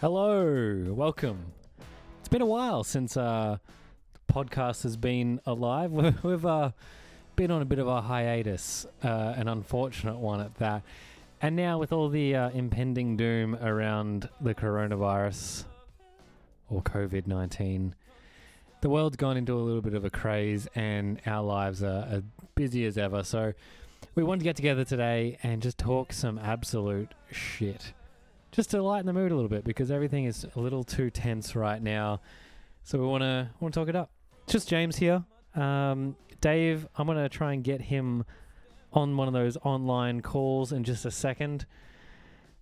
Hello, welcome. It's been a while since uh, the podcast has been alive. We've uh, been on a bit of a hiatus, uh, an unfortunate one at that. And now, with all the uh, impending doom around the coronavirus or COVID 19, the world's gone into a little bit of a craze and our lives are as busy as ever. So, we wanted to get together today and just talk some absolute shit just to lighten the mood a little bit because everything is a little too tense right now. So we want to want to talk it up. Just James here. Um, Dave, I'm gonna try and get him on one of those online calls in just a second.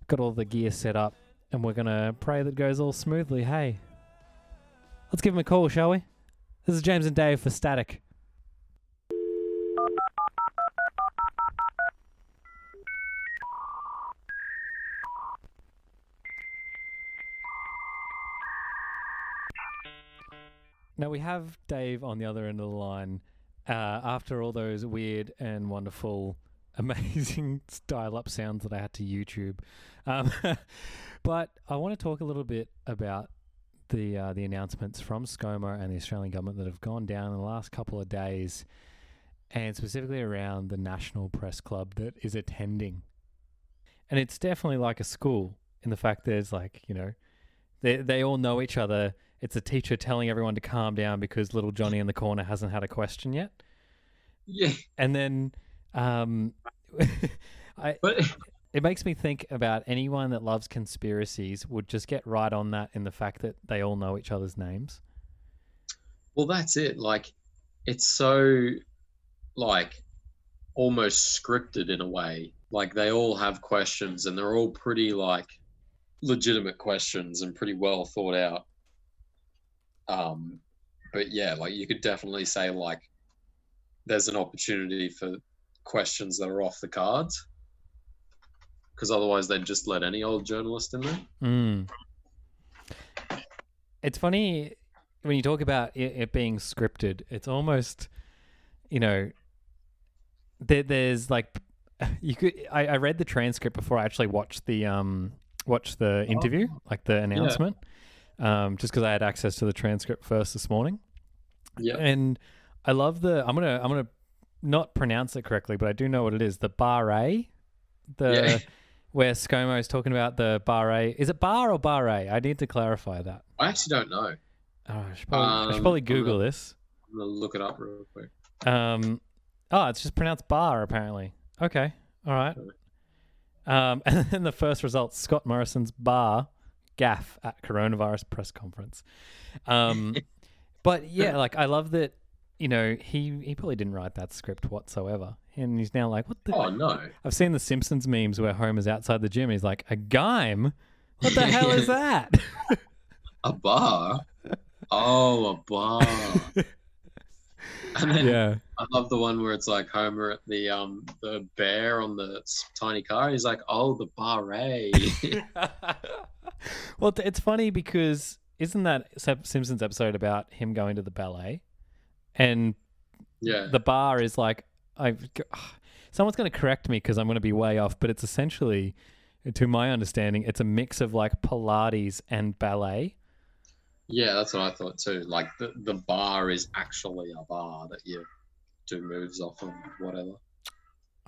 Got all the gear set up, and we're gonna pray that goes all smoothly. Hey, let's give him a call, shall we? This is James and Dave for Static. Now we have Dave on the other end of the line. Uh, after all those weird and wonderful, amazing dial-up sounds that I had to YouTube, um, but I want to talk a little bit about the uh, the announcements from ScoMo and the Australian government that have gone down in the last couple of days, and specifically around the National Press Club that is attending. And it's definitely like a school in the fact there's like you know, they they all know each other it's a teacher telling everyone to calm down because little Johnny in the corner hasn't had a question yet. Yeah. And then um, I, But it makes me think about anyone that loves conspiracies would just get right on that in the fact that they all know each other's names. well, that's it. Like, it's so like almost scripted in a way. Like they all have questions, and they're all pretty like legitimate questions and pretty well thought out. Um, but yeah, like you could definitely say like there's an opportunity for questions that are off the cards because otherwise they'd just let any old journalist in there. Mm. It's funny when you talk about it, it being scripted. It's almost, you know, there, there's like you could. I, I read the transcript before I actually watched the um watched the interview, like the announcement, um, just because I had access to the transcript first this morning. Yeah. And I love the. I'm gonna. I'm gonna not pronounce it correctly, but I do know what it is. The bar A, the Yeah. where ScoMo is talking about the bar A. Is it bar or bar A? I need to clarify that. I actually don't know. Oh, I should probably, I should Um, probably I'm gonna- Google this. I'm gonna look it up real quick. Um, oh, it's just pronounced bar apparently. Okay, all right. Um, and then the first result, Scott Morrison's bar gaff at coronavirus press conference. Um, but yeah, like I love that. You know, he he probably didn't write that script whatsoever, and he's now like, "What the?" Oh no. I've seen the Simpsons memes where Homer's outside the gym. He's like, "A gime? What the hell is that?" A bar? Oh, a bar. and then yeah. I love the one where it's like Homer at the um the bear on the tiny car. He's like, oh, the bar A. well, it's funny because isn't that Simpsons episode about him going to the ballet, and yeah. the bar is like, I, someone's going to correct me because I'm going to be way off, but it's essentially, to my understanding, it's a mix of like Pilates and ballet. Yeah, that's what I thought too. Like the, the bar is actually a bar that you do moves off of, whatever.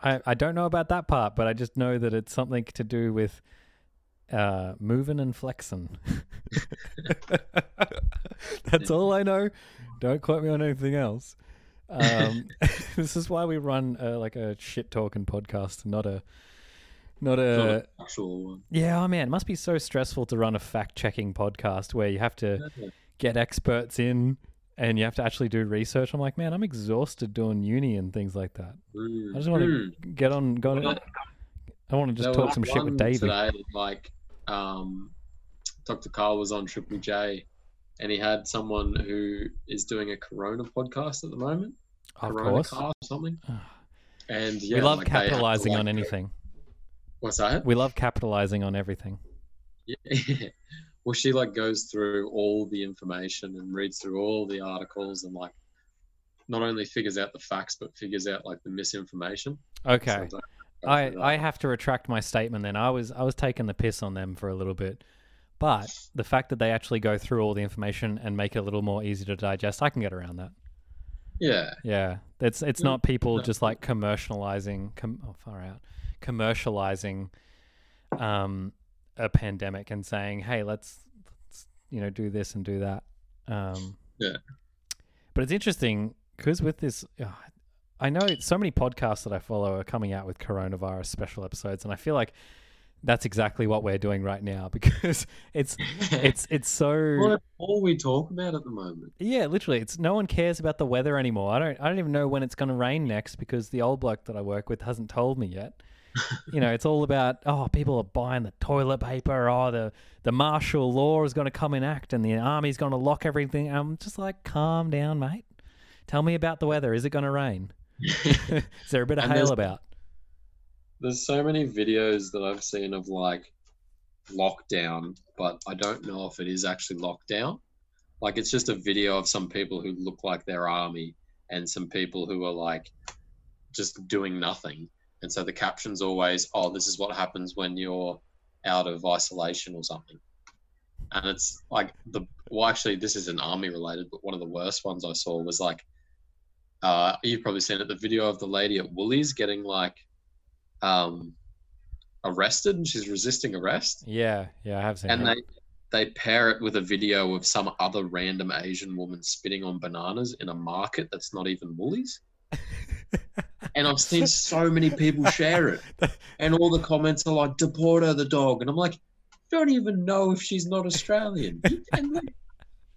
I, I don't know about that part, but I just know that it's something to do with uh, moving and flexing. That's all I know. Don't quote me on anything else. Um, this is why we run uh, like a shit talking podcast, not a, not a. actual one. Yeah, oh man, it must be so stressful to run a fact checking podcast where you have to get experts in and you have to actually do research. I'm like, man, I'm exhausted doing uni and things like that. Mm. I just want to Mm. get on, go on. I want to just There talk some shit with David. Today, like, um, Dr. Karl was on Triple J, and he had someone who is doing a Corona podcast at the moment. Of Corona course. Or something. And yeah, we love like, capitalizing like, on go- anything. What's that? We love capitalizing on everything. Yeah. well, she like goes through all the information and reads through all the articles and like not only figures out the facts but figures out like the misinformation. Okay. So, go I, I have to retract my statement then. I was I was taking the piss on them for a little bit. But the fact that they actually go through all the information and make it a little more easy to digest, I can get around that. Yeah. Yeah, it's it's not people no. just like commercializing, com- oh, far out, commercializing um, a pandemic and saying, "Hey, let's, let's you know do this and do that." Um, Yeah. But it's interesting because with this, uh, I know so many podcasts that I follow are coming out with coronavirus special episodes, and I feel like that's exactly what we're doing right now because it's it's it's so what all we talk about at the moment. yeah, literally, it's no one cares about the weather anymore. I don't I don't even know when it's going to rain next because the old bloke that I work with hasn't told me yet. you know, it's all about oh, people are buying the toilet paper. Oh, the the martial law is going to come in act, and the army's going to lock everything. I'm just like, calm down, mate. Tell me about the weather. Is it going to rain? is there a bit of And hail about? There's so many videos that I've seen of like lockdown, but I don't know if it is actually lockdown. Like it's just a video of some people who look like their army and some people who are like just doing nothing. And so the caption's always, "Oh, this is what happens when you're out of isolation or something." And it's like the well, actually, this isn't army related, but one of the worst ones I saw was like, uh, you've probably seen it, the video of the lady at Woolies getting like um, arrested and she's resisting arrest. Yeah, yeah, I have seen it. And that. they they pair it with a video of some other random Asian woman spitting on bananas in a market that's not even Woolies. And I've seen so many people share it, and all the comments are like, "Deport her, the dog," and I'm like, "Don't even know if she's not Australian." And like,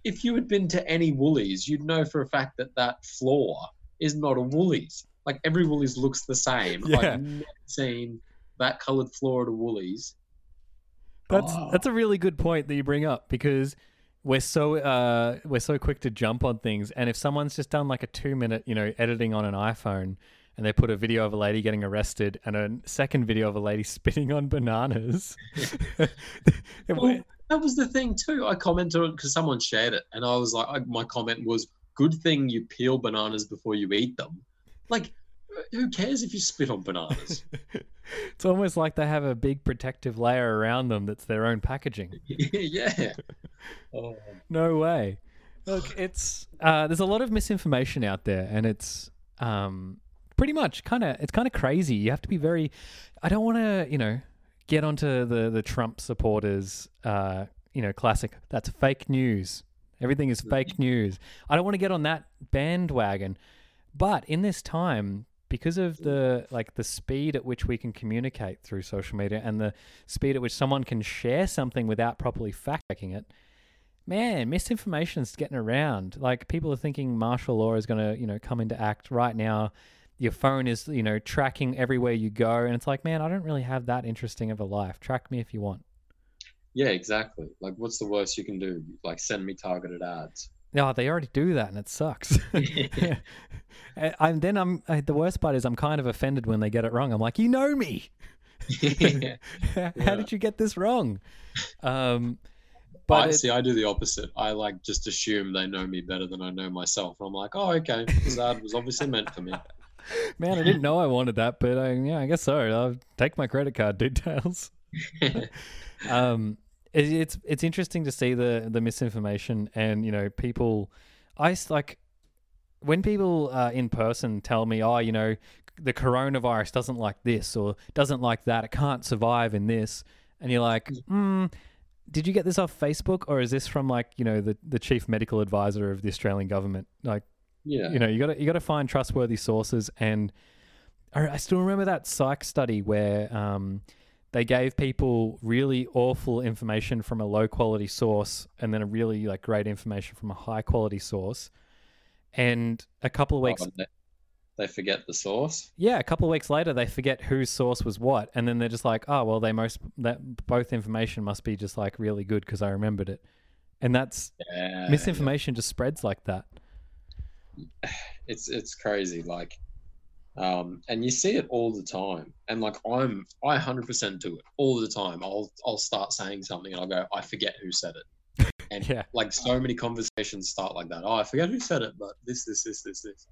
if you had been to any Woolies, you'd know for a fact that that floor is not a Woolies. Like every Woolies looks the same. Yeah. I've never seen that coloured floor at a Woolies. That's Oh. that's a really good point that you bring up because we're so uh, we're so quick to jump on things, and if someone's just done like a two minute, you know, editing on an iPhone, and they put a video of a lady getting arrested and a second video of a lady spitting on bananas, Well, that was the thing too. I commented on because someone shared it, and I was like, I, my comment was, "Good thing you peel bananas before you eat them." Like, who cares if you spit on bananas? it's almost like they have a big protective layer around them that's their own packaging. yeah. Oh, No way. Look, it's uh, there's a lot of misinformation out there, and it's um, pretty much kind of it's kind of crazy. You have to be very. I don't want to, you know, get onto the the Trump supporters. Uh, you know, classic. That's fake news. Everything is fake mm-hmm. news. I don't want to get on that bandwagon, but in this time. Because of the mm-hmm. like the speed at which we can communicate through social media and the speed at which someone can share something without properly fact checking it, man, misinformation is getting around. Like people are thinking martial law is going to, you know, come into act right now. Your phone is, you know, tracking everywhere you go, and it's like, man, I don't really have that interesting of a life. Track me if you want. Yeah, exactly. Like, what's the worst you can do? Like, send me targeted ads. No, they already do that, and it sucks. and then I'm the worst part is I'm kind of offended when they get it wrong. I'm like, you know me. yeah. How Yeah. did you get this wrong? Um, But but it- see, I do the opposite. I like just assume they know me better than I know myself. I'm like, oh, okay, this ad was obviously meant for me. man, I didn't know I wanted that, but I, yeah, I guess so. I'll take my credit card details. um, it's it's interesting to see the the misinformation and you know people. I like when people uh, in person tell me, oh, you know, the coronavirus doesn't like this or doesn't like that. It can't survive in this, and you're like, hmm. Did you get this off Facebook, or is this from like you know the, the chief medical advisor of the Australian government? Like, yeah. you know you got to you got to find trustworthy sources and I, I still remember that psych study where um, they gave people really awful information from a low quality source and then a really like great information from a high quality source. And a couple of oh, weeks Oh, they, forget the source. yeah a couple of weeks later they forget whose source was what. And then they're just like oh well they most that both information must be just like really good because i remembered it. And that's Yeah. misinformation just spreads like that. It's it's crazy. Like um and you see it all the time. And like i'm i 100% do it all the time. I'll i'll start saying something and i'll go i forget who said it. And Yeah. like so many conversations start like that. Oh i forget who said it but this this this this this.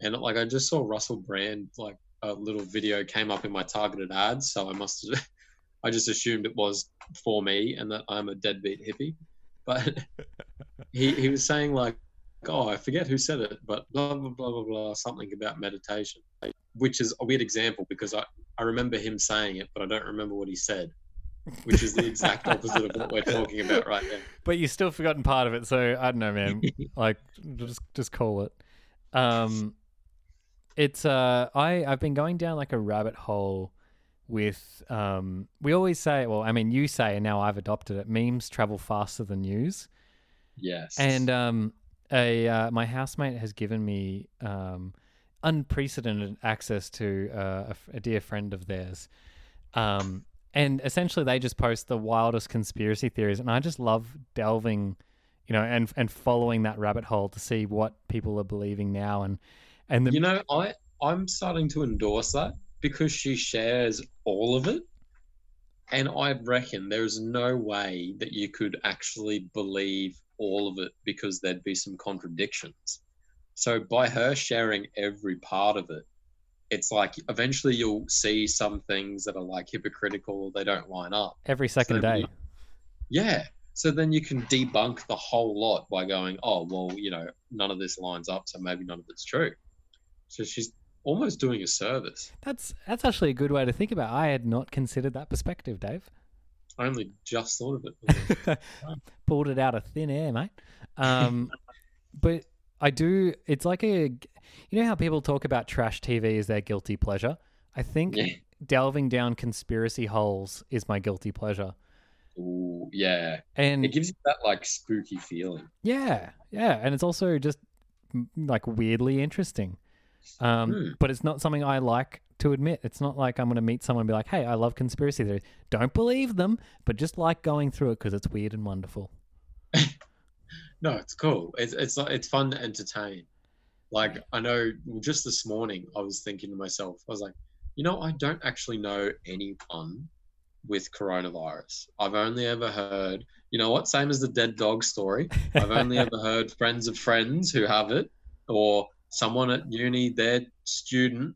And like i just saw russell brand like a little video came up in my targeted ads so i must have I just assumed it was for me and that I'm a deadbeat hippie. But he he was saying like, oh, I forget who said it, but blah blah blah blah blah something about meditation, which is a weird example because I I remember him saying it, but I don't remember what he said. Which is the exact opposite of what we're talking about right now. But you've still forgotten part of it, so I don't know, man. like, just just call it. Um, it's uh, I I've been going down like a rabbit hole with um. We always say, well, I mean, you say, and now I've adopted it. Memes travel faster than news, Yes. and um, a uh, my housemate has given me um unprecedented access to uh, a, f- a dear friend of theirs. Um, and essentially they just post the wildest conspiracy theories, and I just love delving, you know, and and following that rabbit hole to see what people are believing now, and and the you know, I I'm starting to endorse that because she shares all of it. And I reckon there is no way that you could actually believe all of it because there'd be some contradictions. So by her sharing every part of it, it's like eventually you'll see some things that are like hypocritical, they don't line up. every second So, day. Yeah. So then you can debunk the whole lot by going, oh, well, you know, none of this lines up, so maybe none of it's true. So she's almost doing a service. That's that's actually a good way to think about. It. I had not considered that perspective, Dave. I only just thought of it. Pulled it out of thin air, mate. Um, but I do. It's like a, you know how people talk about trash TV as their guilty pleasure. I think yeah. delving down conspiracy holes is my guilty pleasure. Ooh, yeah. And It gives you that like spooky feeling. yeah, yeah, and it's also just like weirdly interesting. Um, Hmm. But it's not something I like to admit. It's not like I'm going to meet someone and be like, "Hey, I love conspiracy theories." Don't believe them, but just like going through it because it's weird and wonderful. No, it's cool. It's it's it's fun to entertain. Like I know just this morning I was thinking to myself, I was like, you know, I don't actually know anyone with coronavirus. I've only ever heard, you know what, same as the dead dog story. I've only ever heard friends of friends who have it, or someone at uni, their student,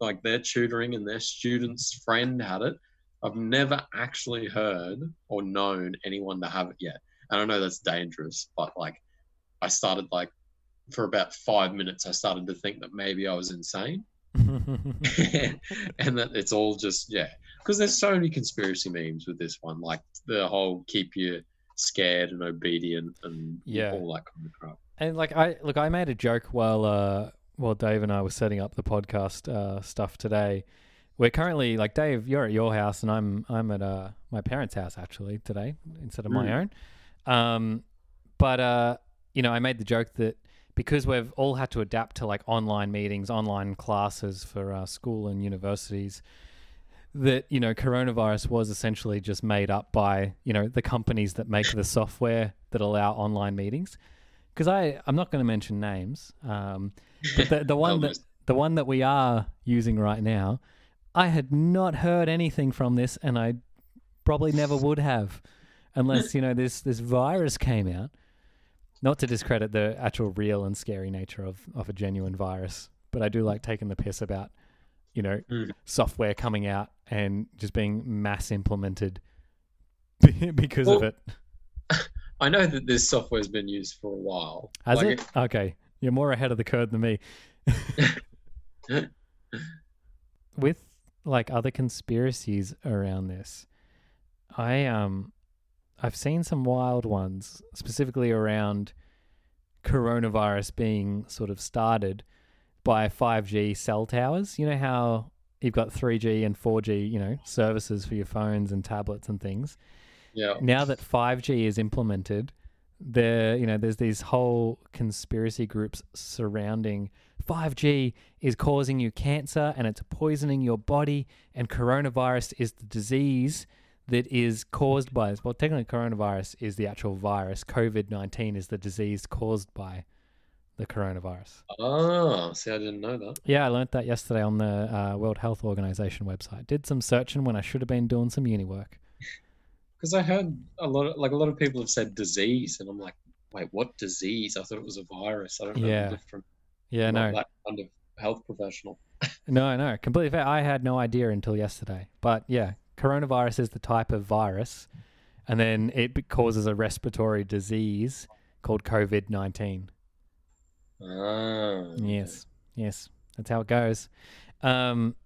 like their tutoring and their student's friend had it. I've never actually heard or known anyone to have it yet. And I know that's dangerous, but like I started like for about five minutes, I started to think that maybe I was insane. and that it's all just yeah because there's so many conspiracy memes with this one like the whole keep you scared and obedient and Yeah. all that kind of crap And like I look, I made a joke while uh while Dave and I were setting up the podcast uh stuff today. We're currently like Dave, you're at your house and I'm I'm at uh my parents' house actually today instead of my Mm. own. Um but uh you know, I made the joke that because we've all had to adapt to like online meetings, online classes for uh, school and universities, that you know coronavirus was essentially just made up by you know the companies that make the software that allow online meetings because i i'm not going to mention names um but the, the one that the one that we are using right now i had not heard anything from this and i probably never would have unless you know this this virus came out. Not to discredit the actual real and scary nature of of a genuine virus but i do like taking the piss about you know Mm. software coming out and just being mass implemented because of it. I know that this software's been used for a while. Has Like, it okay you're more ahead of the curve than me. With like other conspiracies around this i um i've seen some wild ones specifically around coronavirus being sort of started by 5G cell towers. You know how you've got 3G and 4G you know services for your phones and tablets and things? Yeah. Now that 5G is implemented, there you know there's these whole conspiracy groups surrounding 5G is causing you cancer and it's poisoning your body and coronavirus is the disease that is caused by well technically coronavirus is the actual virus COVID-19 is the disease caused by the coronavirus. oh see i didn't know that Yeah, I learnt that yesterday on the uh, World Health Organization website. Did some searching when I should have been doing some uni work. Because i heard a lot of like a lot of people have said disease and i'm like wait what disease i thought it was a virus i don't know Yeah. the difference Yeah, I'm no. that kind of health professional No, no, completely fair. I had no idea until yesterday. But yeah, coronavirus is the type of virus, and then it causes a respiratory disease called COVID nineteen. Ah, Yes, yes, that's how it goes. Um,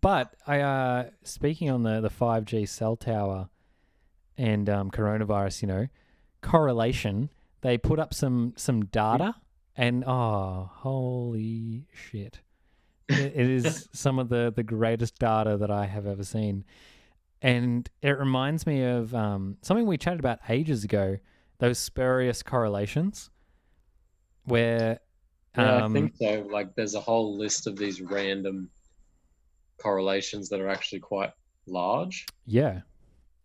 but I uh, speaking on the the five G cell tower and um, coronavirus, you know, correlation. They put up some some data, and oh, holy shit! It, it is some of the the greatest data that I have ever seen, and it reminds me of um, something we chatted about ages ago. Those spurious correlations, where Yeah, um, I think so. Like, there's a whole list of these random correlations that are actually quite large. yeah,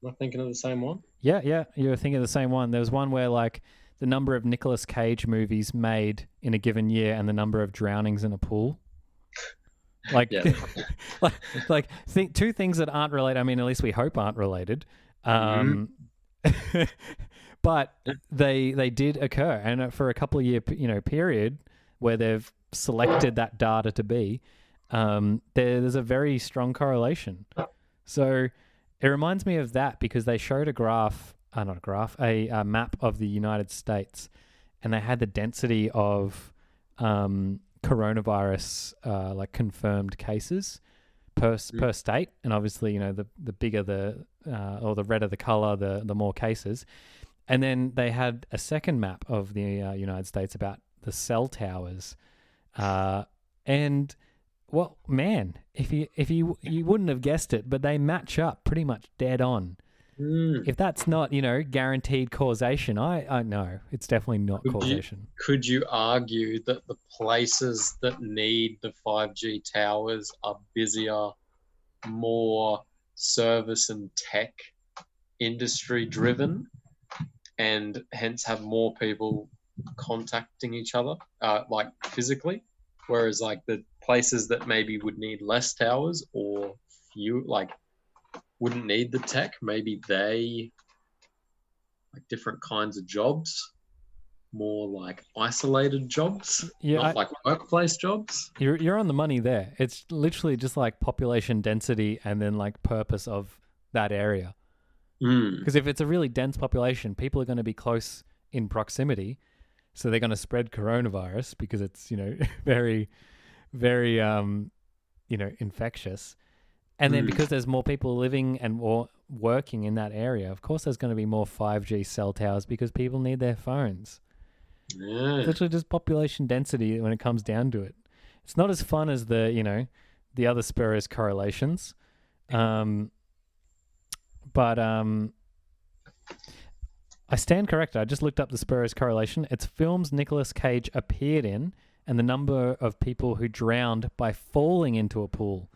Am I thinking of the same one? Yeah, yeah, you were thinking of the same one. There was one where like the number of Nicolas Cage movies made in a given year and the number of drownings in a pool. Like, Yeah. like, like th- two things that aren't related. I mean, at least we hope aren't related. Um, but they they did occur, and uh, for a couple of year you know period where they've selected that data to be, um, there, there's a very strong correlation. So it reminds me of that because they showed a graph, uh, not a graph, a, a map of the United States, and they had the density of um, coronavirus uh, like confirmed cases per Mm. per state, and obviously you know the the bigger the uh, or the redder the color, the the more cases. And then they had a second map of the uh, United States about the cell towers, uh, and well, man, if you if you you wouldn't have guessed it, but they match up pretty much dead on. Hmm. If that's not you know guaranteed causation, I I know it's definitely not Could you- causation. Could you argue that the places that need the 5G towers are busier, more service and tech industry driven, and hence have more people contacting each other, uh, like physically? Whereas, like, the places that maybe would need less towers or few, like, wouldn't need the tech, maybe they like different kinds of jobs more like isolated jobs, Yeah, not I- like workplace jobs. You're you're on the money there. It's literally just like population density and then like purpose of that area. Mm. Because if it's a really dense population, people are going to be close in proximity, so they're going to spread coronavirus because it's you know very, very um, you know infectious. And then Mm. because there's more people living and more working in that area, of course there's going to be more 5G cell towers because people need their phones. Yeah. It's literally just population density when it comes down to it. It's not as fun as the you know the other spurious correlations, um, but um, I stand corrected. I just looked up the spurious correlation. It's films Nicolas Cage appeared in and the number of people who drowned by falling into a pool.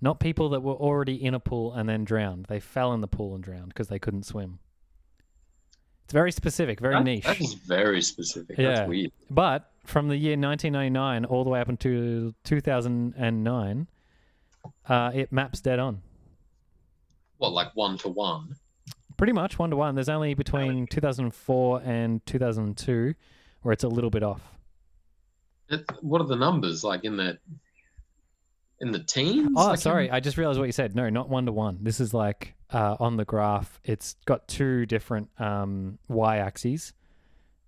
Not people that were already in a pool and then drowned. They fell in the pool and drowned because they couldn't swim. It's very specific, very That- niche. That is very specific. Yeah. That's weird. But from the year 1999 all the way up until 2009, uh, it maps dead on. What, like one to one? Pretty much one to one. There's only between 2004 and 2002 where it's a little bit off. What are the numbers like in the in the teens? Oh, Like in- sorry. I just realized what you said. No, not one to one. This is like uh, on the graph. It's got two different um, y axes.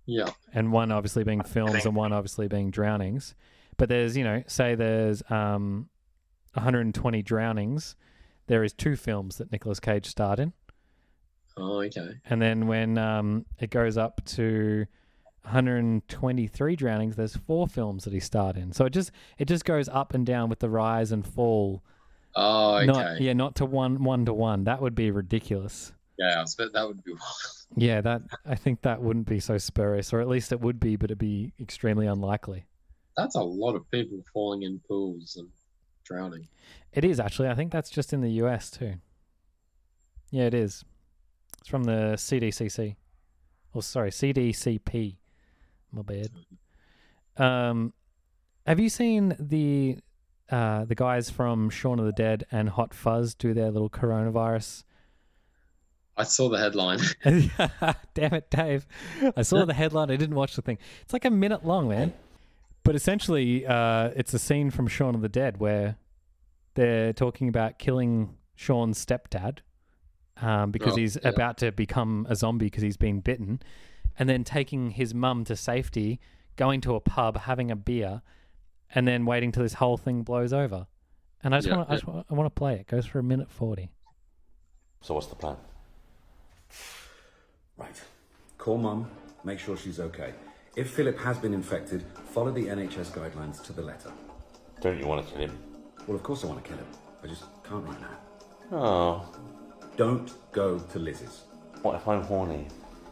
yeah. and one obviously being films and one obviously being drownings. But there's, you know, say there's um, 120 drownings. There is two films that Nicolas Cage starred in, Oh, okay. and then when um, it goes up to 123 drownings, there's four films that he starred in. So it just it just goes up and down with the rise and fall. Oh, okay. Not yeah, not to one one to one. That would be ridiculous. Yeah, that would be Yeah, that I think that wouldn't be so spurious, or at least it would be, but it'd be extremely unlikely. That's a lot of people falling in pools and drowning. It is actually. I think that's just in the US too. Yeah, it is. It's from the CDCC. Oh, sorry, CDCP. My bad. Um, have you seen the uh, the guys from Shaun of the Dead and Hot Fuzz do their little coronavirus? I saw the headline. Damn it, Dave! I saw the headline. I didn't watch the thing. It's like a minute long, man. But essentially, uh, it's a scene from Shaun of the Dead where they're talking about killing Shaun's stepdad um, because Oh, he's yeah. about to become a zombie because he's been bitten, and then taking his mum to safety, going to a pub, having a beer, and then waiting till this whole thing blows over. And I just Yeah, want to, I, wanna- I want to play it. It goes for a minute forty. So what's the plan? Right. Call mum, make sure she's okay. If Philip has been infected, follow the NHS guidelines to the letter. Don't you want to kill him? Well, of course I want to kill him. I just can't right now. Oh, Don't go to Liz's. what if I'm horny?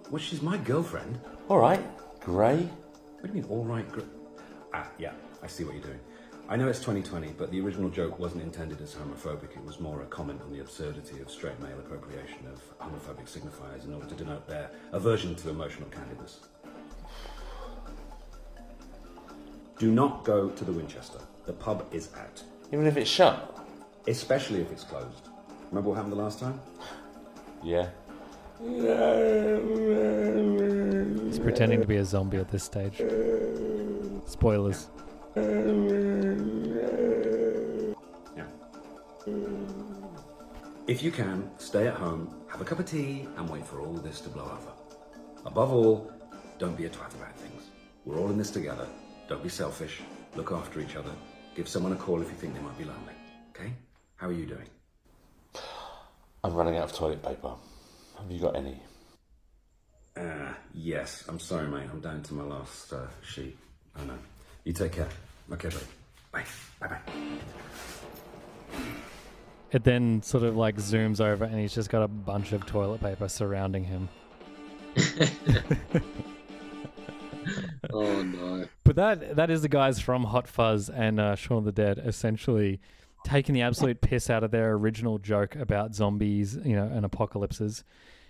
Well, she's my girlfriend. All right, Grey. What do you mean, all right? Gr- ah, yeah, I see what you're doing. I know it's 2020, but the original joke wasn't intended as homophobic. It was more a comment on the absurdity of straight male appropriation of homophobic signifiers in order to denote their aversion to emotional candidness. Do not go to the Winchester. The pub is out, Even if it's shut. especially if it's closed. Remember what happened the last time? Yeah. He's pretending to be a zombie at this stage. Spoilers. Yeah. If you can, stay at home, have a cup of tea, and wait for all this to blow over. Above all, don't be a twat about things. We're all in this together. Don't be selfish. Look after each other. Give someone a call if you think they might be lonely. Okay? How are you doing? I'm running out of toilet paper. Have you got any? Uh, yes. I'm sorry, mate. I'm down to my last uh, sheet. I know. You take care. Okay, buddy. Bye. Bye bye. It then sort of like zooms over, and he's just got a bunch of toilet paper surrounding him. Oh no. But that that is the guys from Hot Fuzz and uh, Shaun of the Dead essentially taking the absolute piss out of their original joke about zombies, you know, and apocalypses,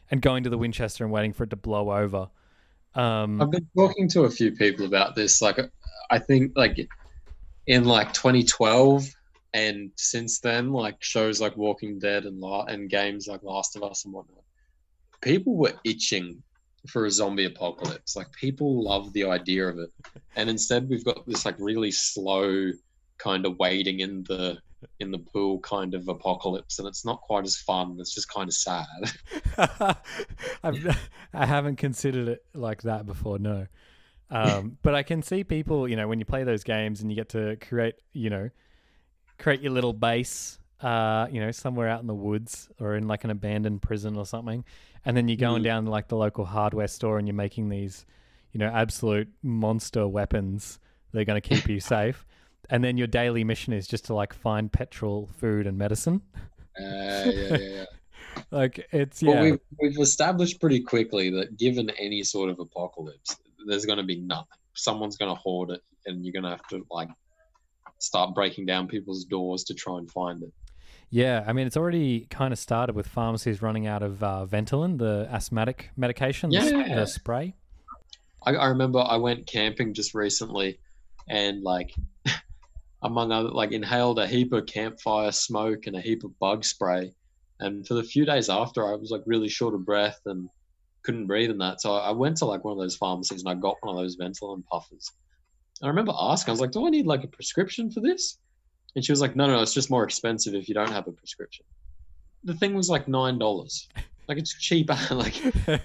and going to the Winchester and waiting for it to blow over. Um, I've been talking to a few people about this. Like, I think like in like 2012 and since then, like shows like Walking Dead and La- and games like Last of Us and whatnot, people were itching for a zombie apocalypse. Like people love the idea of it, and instead we've got this like really slow kind of wading in the in the pool kind of apocalypse, and it's not quite as fun. It's just kind of sad. I've, I haven't considered it like that before, no. Um, but I can see people, you know, when you play those games and you get to create, you know, create your little base, uh, you know, somewhere out in the woods or in like an abandoned prison or something, and then you're going Mm. down like the local hardware store and you're making these, you know, absolute monster weapons. They're going to keep you safe. And then your daily mission is just to like find petrol, food, and medicine. Uh, yeah, yeah, yeah. Like it's yeah. Well, we've, we've established pretty quickly that given any sort of apocalypse, there's going to be nothing. Someone's going to hoard it, and you're going to have to like start breaking down people's doors to try and find it. Yeah, I mean, it's already kind of started with pharmacies running out of uh, Ventolin, the asthmatic medication, Yeah. the spray. I, I remember I went camping just recently, and like among other like inhaled a heap of campfire smoke and a heap of bug spray, and for the few days after, I was like really short of breath and couldn't breathe and that. So I went to like one of those pharmacies and I got one of those Ventolin puffers. I remember asking, I was like, "Do I need like a prescription for this?" And she was like, "No, no, no it's just more expensive if you don't have a prescription." The thing was like nine dollars. Like it's cheaper. like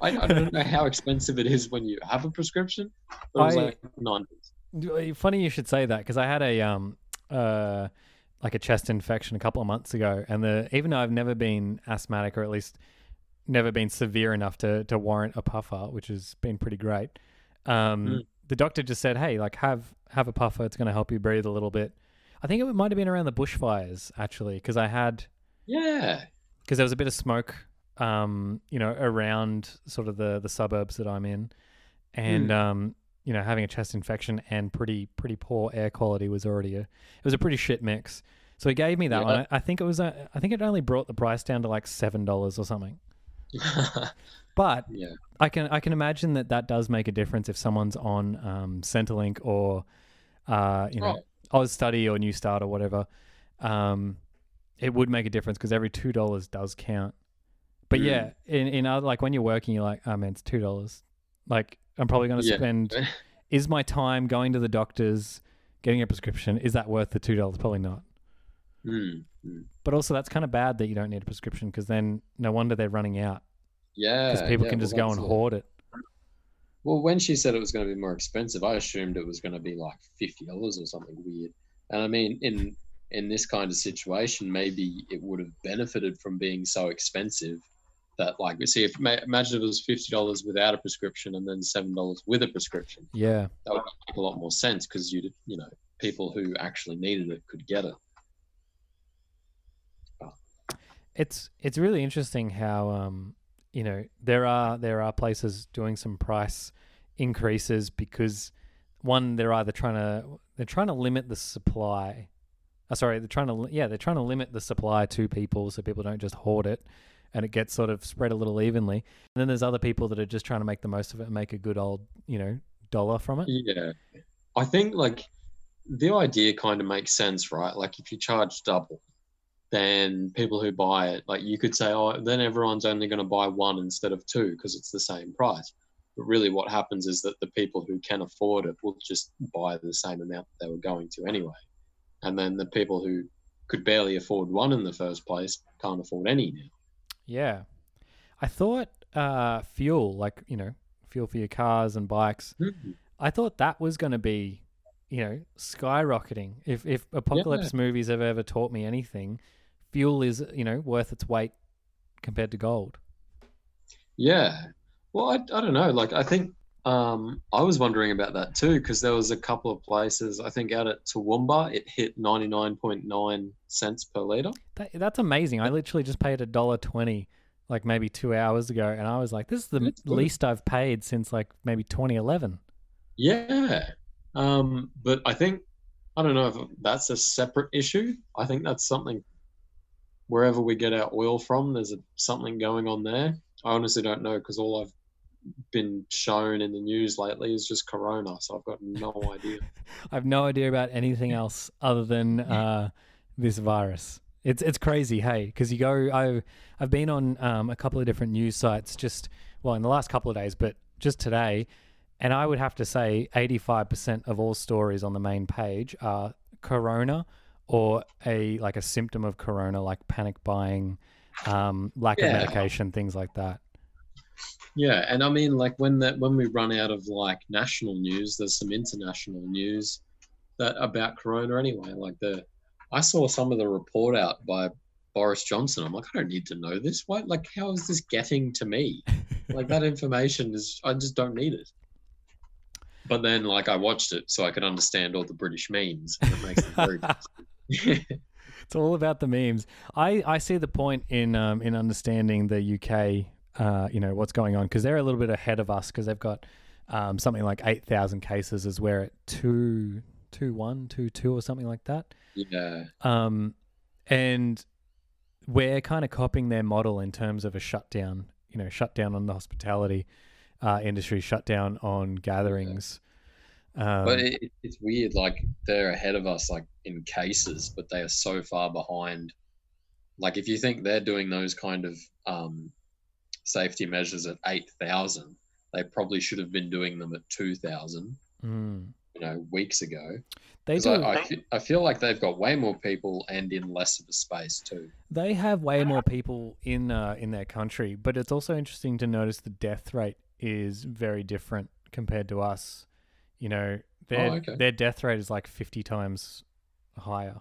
I, I don't know how expensive it is when you have a prescription, but it was I- like nine. dollars. Funny you should say that because I had a um uh like a chest infection a couple of months ago, and the even though I've never been asthmatic or at least never been severe enough to to warrant a puffer, which has been pretty great. Um, Mm. the doctor just said, "Hey, like have have a puffer. It's going to help you breathe a little bit." I think it might have been around the bushfires actually, because I had Yeah, because there was a bit of smoke, um, you know, around sort of the the suburbs that I'm in, and um, you know, having a chest infection and pretty pretty poor air quality was already a it was a pretty shit mix. So he gave me that Yeah. one. I, think it was a, I think it only brought the price down to like seven dollars or something. But yeah, I can I can imagine that that does make a difference if someone's on um, Centrelink or uh, you know Austudy or Newstart or whatever. Um, it would make a difference because every two dollars does count. But Mm. yeah, in in other like when you're working, you're like, oh man, it's two dollars. Like I'm probably going to Yeah. spend. Is my time going to the doctors, getting a prescription, is that worth the two dollars? Probably not. Mm. But also, that's kind of bad that you don't need a prescription because then no wonder they're running out Yeah, because people yeah, can well, just go and it. hoard it. Well, when she said it was going to be more expensive, I assumed it was going to be like fifty dollars or something weird. And I mean, in in this kind of situation, maybe it would have benefited from being so expensive that, like, we see, if imagine if it was fifty dollars without a prescription and then seven dollars with a prescription, Yeah. that would make a lot more sense because you, you know, people who actually needed it could get it. It's it's really interesting how um you know there are there are places doing some price increases because one they're either trying to they're trying to limit the supply. Uh, sorry, they're trying to yeah they're trying to limit the supply to people so people don't just hoard it, and it gets sort of spread a little evenly. And then there's other people that are just trying to make the most of it and make a good old you know dollar from it. Yeah. I think like the idea kind of makes sense, right? Like if you charge double, then people who buy it, like you could say, oh, then everyone's only going to buy one instead of two because it's the same price. But really, what happens is that the people who can afford it will just buy the same amount that they were going to anyway. And then the people who could barely afford one in the first place can't afford any now. Yeah, I thought uh, fuel like you know fuel for your cars and bikes. I thought that was going to be, you know, skyrocketing. If if apocalypse movies have ever taught me anything, fuel is you know worth its weight compared to gold. Yeah. Well, I, I don't know. Like, I think um, I was wondering about that too because there was a couple of places. I think out at Toowoomba, it hit ninety nine point nine cents per liter. That, that's amazing. I literally just paid a dollar twenty, like maybe two hours ago, and I was like, "This is the That's good. least I've paid since like maybe 2011." Yeah. Um, but I think I don't know if that's a separate issue. I think that's something wherever we get our oil from, there's a, something going on there. I honestly don't know because all I've been shown in the news lately is just Corona, so I've got no idea. I have no idea about anything else other than uh, this virus. It's it's crazy, hey, because you go. I've I've been on um, a couple of different news sites just well in the last couple of days, but just today, and I would have to say eighty five percent of all stories on the main page are corona or a like a symptom of corona, like panic buying, um, lack of medication, things like that. Yeah, and I mean, like when that when we run out of like national news, there's some international news that about Corona anyway. Like the, I saw some of the report out by Boris Johnson. I'm like, I don't need to know this. What? Like, how is this getting to me? like that information is, I just don't need it. But then, like, I watched it so I could understand all the British memes, and it makes it very. It's all about the memes. I, I see the point in um, in understanding the UK, uh, you know, what's going on because they're a little bit ahead of us because they've got um, something like eight thousand cases, as we're at two two one two two or something like that. yeah, Um, and we're kind of copying their model in terms of a shutdown. You know, shutdown on the hospitality uh, industry, shutdown on gatherings. Um, but it- it's weird. Like they're ahead of us, like in cases, but they are so far behind. Like if you think they're doing those kind of um, safety measures at eight thousand, they probably should have been doing them at two thousand. mm, You know, weeks ago. they do. I, I, I feel like they've got way more people and in less of a space too. They have way more people in uh, in their country, but it's also interesting to notice the death rate is very different compared to us. You know, their Oh, okay. their death rate is like fifty times higher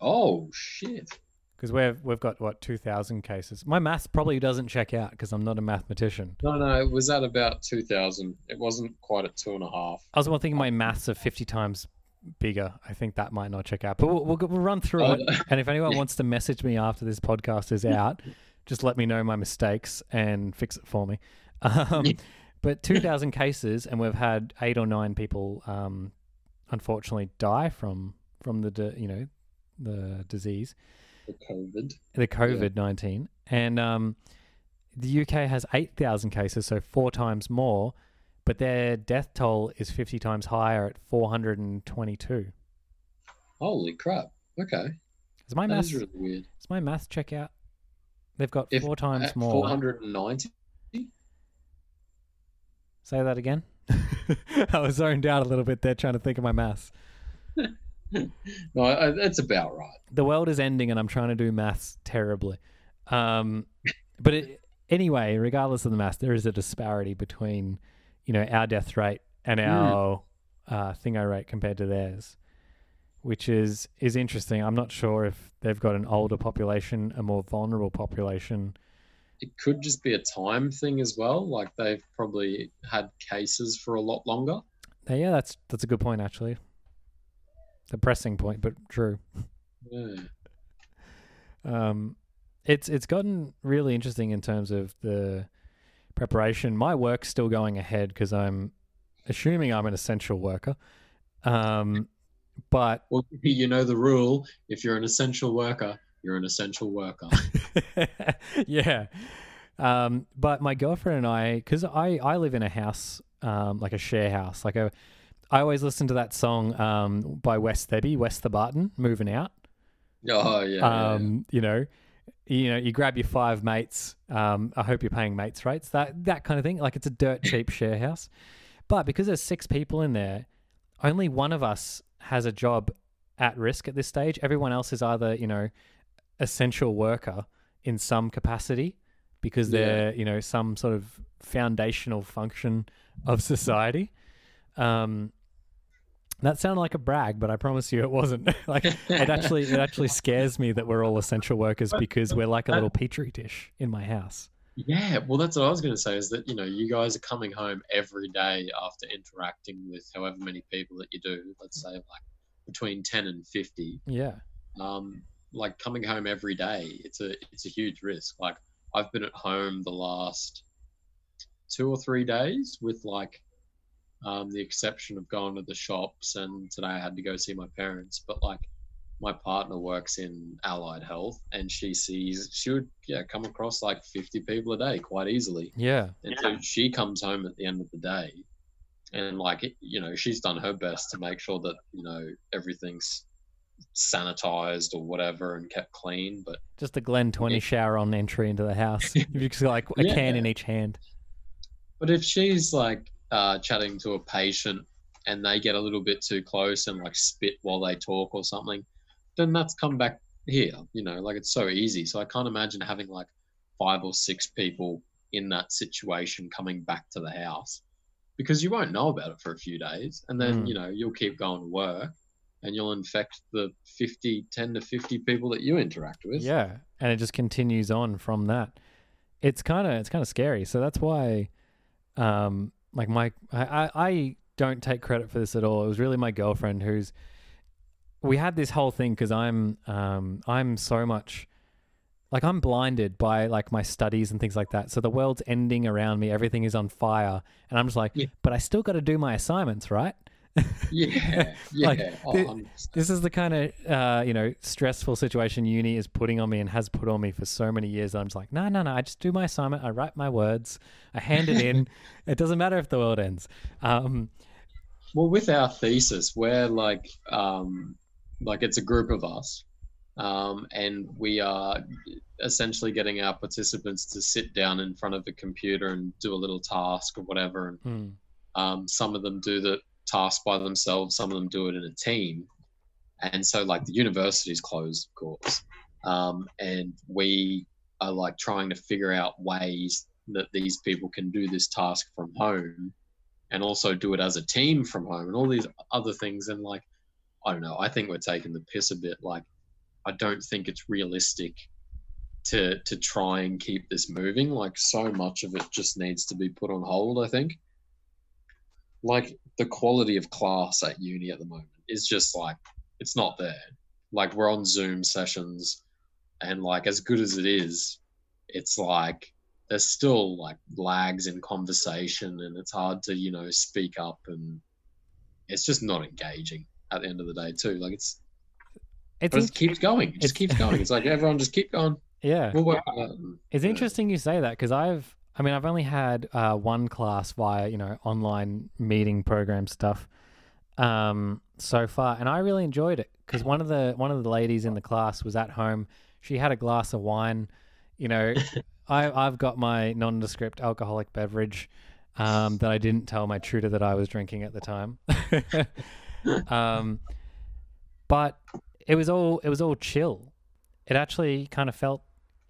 Oh shit! Because we've we've got what two thousand cases. My math probably doesn't check out because I'm not a mathematician. No, no, it was at about two thousand. It wasn't quite at two and a half. I was thinking my maths are fifty times bigger. I think that might not check out, but we'll we'll, we'll run through Oh, it. And if anyone Yeah. wants to message me after this podcast is out, just let me know my mistakes and fix it for me. Um, but 2,000 cases, and we've had eight or nine people, um, unfortunately, die from from the you know the disease, The COVID. the COVID 19, and um, the UK has 8,000 cases, so four times more. But their death toll is 50 times higher at 422. Holy crap! Okay, Is my that math is really weird. Does my math check out? They've got If four times more. four hundred and ninety. Say that again. I was zoned out a little bit there trying to think of my maths. no, I, that's about right. the world is ending and I'm trying to do maths terribly. Um, but it, anyway, regardless of the maths, there is a disparity between, you know, our death rate and our uh, thingo rate compared to theirs, which is is interesting. I'm not sure if they've got an older population, a more vulnerable population. It could just be a time thing as well. Like they've probably had cases for a lot longer. Uh, yeah, that's that's a good point actually. The pressing point, but true. Yeah. Um, it's it's gotten really interesting in terms of the preparation. My work's still going ahead because I'm assuming I'm an essential worker. Um, but Well, you know the rule. If you're an essential worker, you're an essential worker. yeah. Um, but my girlfriend and I, because I, I live in a house, um, like a share house, like a, I always listen to that song um, by West Theby, West Thebarton, moving out. oh yeah. yeah, Um, you know, you know, you grab your five mates. Um, I hope you're paying mates rates. That that kind of thing. Like it's a dirt cheap share house, but because there's six people in there, only one of us has a job at risk at this stage. Everyone else is either you know, essential worker in some capacity because they're you know some sort of foundational function of society. Um, that sounded like a brag, but I promise you it wasn't. like it actually it actually scares me that we're all essential workers because we're like a little petri dish in my house. Yeah, well, that's what I was going to say is that, you know, you guys are coming home every day after interacting with however many people that you do, let's say like between 10 and 50. Yeah. Um, like coming home every day, it's a it's a huge risk. Like I've been at home the last two or three days with like um, the exception of going to the shops and today I had to go see my parents, but like my partner works in allied health and she sees she would yeah come across like 50 people a day quite easily Yeah. and so she comes home at the end of the day and like you know she's done her best to make sure that you know everything's sanitized or whatever and kept clean but Just a Glen 20 Yeah. shower on entry into the house. You've just got like a can Yeah. in each hand. but if she's like uh, chatting to a patient and they get a little bit too close and like spit while they talk or something then that's come back here you know like it's so easy so i can't imagine having like five or six people in that situation coming back to the house because you won't know about it for a few days and then Mm. you know you'll keep going to work and you'll infect the 50 10 to 50 people that you interact with Yeah, and it just continues on from that. It's kind of it's kind of scary. So that's why, um, like my I, I I don't take credit for this at all. It was really my girlfriend who's. We had this whole thing because I'm um I'm so much, like I'm blinded by like my studies and things like that. So the world's ending around me. Everything is on fire, and I'm just like, Yeah. but I still got to do my assignments, right? Yeah yeah Like, oh, 100%. this is the kind of uh, you know stressful situation uni is putting on me and has put on me for so many years. I'm just like, no, no, no. I just do my assignment. I write my words. I hand it in. it doesn't matter if the world ends. Um, Well, with our thesis, we're like, um, like it's a group of us, um, and we are essentially getting our participants to sit down in front of a computer and do a little task or whatever. And hmm, um, some of them do the task by themselves, some of them do it in a team. And so, like, the university's closed, of course, um, and we are like trying to figure out ways that these people can do this task from home and also do it as a team from home and all these other things. And like, I don't know, I think we're taking the piss a bit. Like, I don't think it's realistic to to try and keep this moving. Like, so much of it just needs to be put on hold. I think. Like the quality of class at uni at the moment is just like it's not there. Like we're on Zoom sessions, and like as good as it is, it's like there's still like lags in conversation and it's hard to you know speak up and it's just not engaging at the end of the day too like it's it's but in- keeps going it just keeps going it's like everyone just keep going yeah. we'll work it out. It's interesting you say that because I've, I mean, I've only had uh, one class via, you know, online meeting program stuff um, so far, and I really enjoyed it because one of the one of the ladies in the class was at home. She had a glass of wine. You know, I I've got my nondescript alcoholic beverage um, that I didn't tell my tutor that I was drinking at the time. um, but it was all it was all chill. It actually kind of felt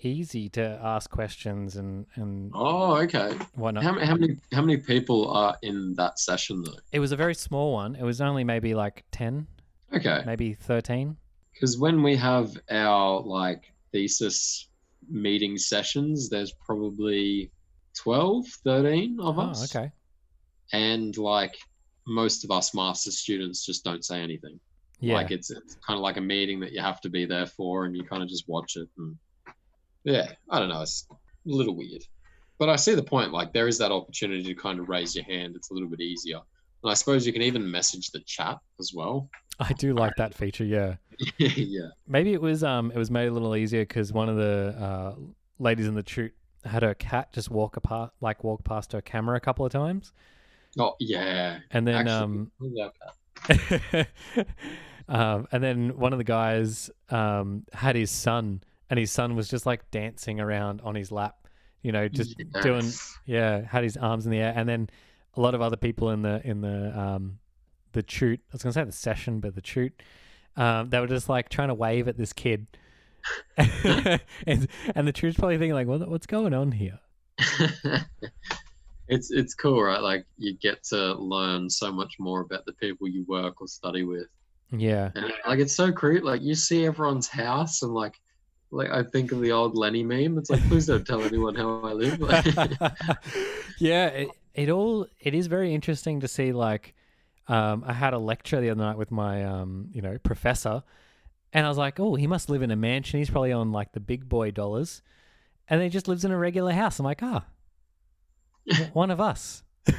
easy to ask questions and and Oh, okay. whatnot. How, how many how many people are in that session though? It was a very small one. It was only maybe like ten, Okay. maybe thirteen. Because when we have our like thesis meeting sessions, there's probably 12, 13 of Oh, us. okay. And like most of us master students just don't say anything. Yeah. Like it's, it's kind of like a meeting that you have to be there for and you kind of just watch it. And yeah, I don't know. It's a little weird. But I see the point. Like there is that opportunity to kind of raise your hand. It's a little bit easier. And I suppose you can even message the chat as well. I do like that feature. Yeah. yeah. Maybe it was um it was made a little easier because one of the uh, ladies in the shoot had her cat just walk apart like walk past her camera a couple of times, Oh, yeah. and then Actually, um um and then one of the guys um had his son and his son was just like dancing around on his lap, you know, just doing yeah had his arms in the air, and then a lot of other people in the in the um the shoot I was gonna say the session, but the shoot um they were just like trying to wave at this kid. and, and the truth's probably thinking like, what, what's going on here? it's it's cool, right? Like you get to learn so much more about the people you work or study with, Yeah, and like it's so creepy. Like you see everyone's house, and like like I think of the old Lenny meme. It's like, please don't tell anyone how I live. yeah. It, it all it is very interesting to see. Like, um, I had a lecture the other night with my um, you know, professor, and I was like, oh, he must live in a mansion. He's probably on like the big boy dollars, and he just lives in a regular house. I'm like, ah, one of us. Yeah,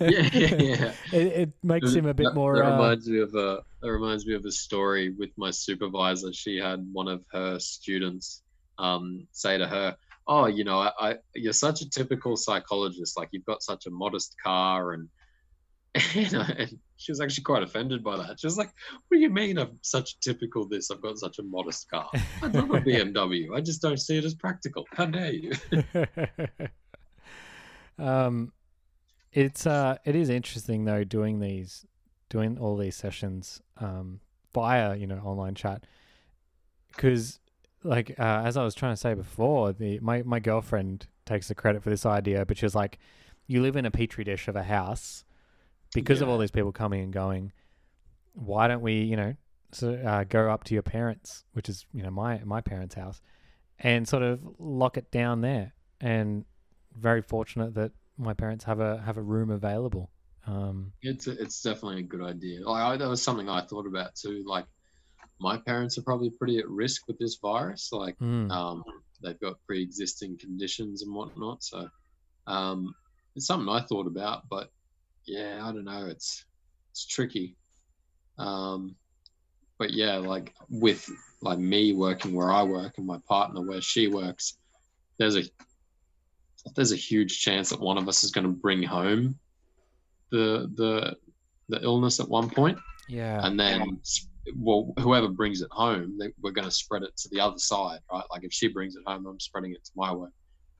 yeah, yeah. It, it makes him a bit That- more. That uh, reminds me of a that reminds me of a story with my supervisor. She had one of her students um, say to her, "Oh, you know, I, I you're such a typical psychologist. Like you've got such a modest car and." You know, and she was actually quite offended by that. She was like, "What do you mean I'm such typical this? I've got such a modest car. I love a BMW. I just don't see it as practical. How dare you?" um, it's uh, it is interesting though doing these, doing all these sessions um via you know online chat, because like uh, as I was trying to say before, the my my girlfriend takes the credit for this idea, but she was like, you live in a petri dish of a house because of all these people coming and going. Why don't we, you know, so, uh, go up to your parents, which is you know my my parents' house, and sort of lock it down there. And very fortunate that my parents have a have a room available. Um, It's it's definitely a good idea. Like I, that was something I thought about too. Like my parents are probably pretty at risk with this virus. Like mm, um, they've got pre-existing conditions and whatnot. So um, it's something I thought about. But yeah, I don't know. It's it's tricky. Um, but yeah, like with like me working where I work and my partner where she works, there's a there's a huge chance that one of us is going to bring home the the the illness at one point, yeah, and then well, whoever brings it home, they, we're going to spread it to the other side, right? Like if she brings it home, I'm spreading it to my work.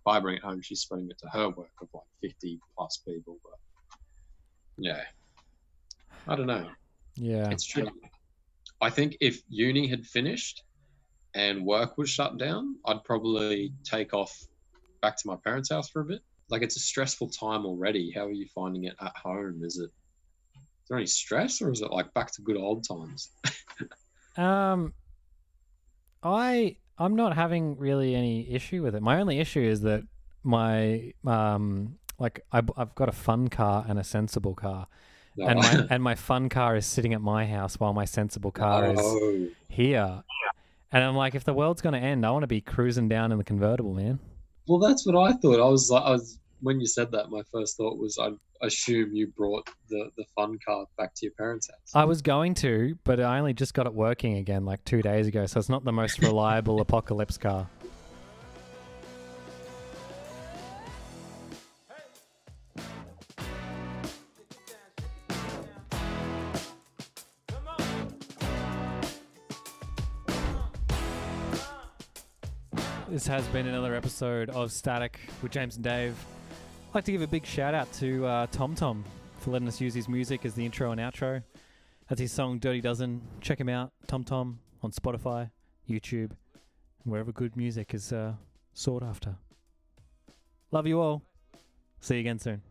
If I bring it home, she's spreading it to her work of like 50 plus people. But yeah, I don't know. yeah, It's true. I think if uni had finished and work was shut down, I'd probably take off back to my parents' house for a bit. Like it's a stressful time already. How are you finding it at home? Is it is there any stress or is it like back to good old times? Um, I I'm not having really any issue with it. My only issue is that my um like I, I've got a fun car and a sensible car, and my and my fun car is sitting at my house while my sensible car is Oh, here. And I'm like, if the world's gonna end, I want to be cruising down in the convertible, man. Well, that's what I thought. I was like, I was when you said that. My first thought was, I assume you brought the the fun car back to your parents' house. I was going to, but I only just got it working again like two days ago, so it's not the most reliable apocalypse car. This has been another episode of Static with James and Dave. I'd like to give a big shout out to uh, Tom Tom for letting us use his music as the intro and outro. That's his song Dirty Dozen. Check him out, Tom Tom, on Spotify, YouTube, and wherever good music is uh, sought after. Love you all. See you again soon.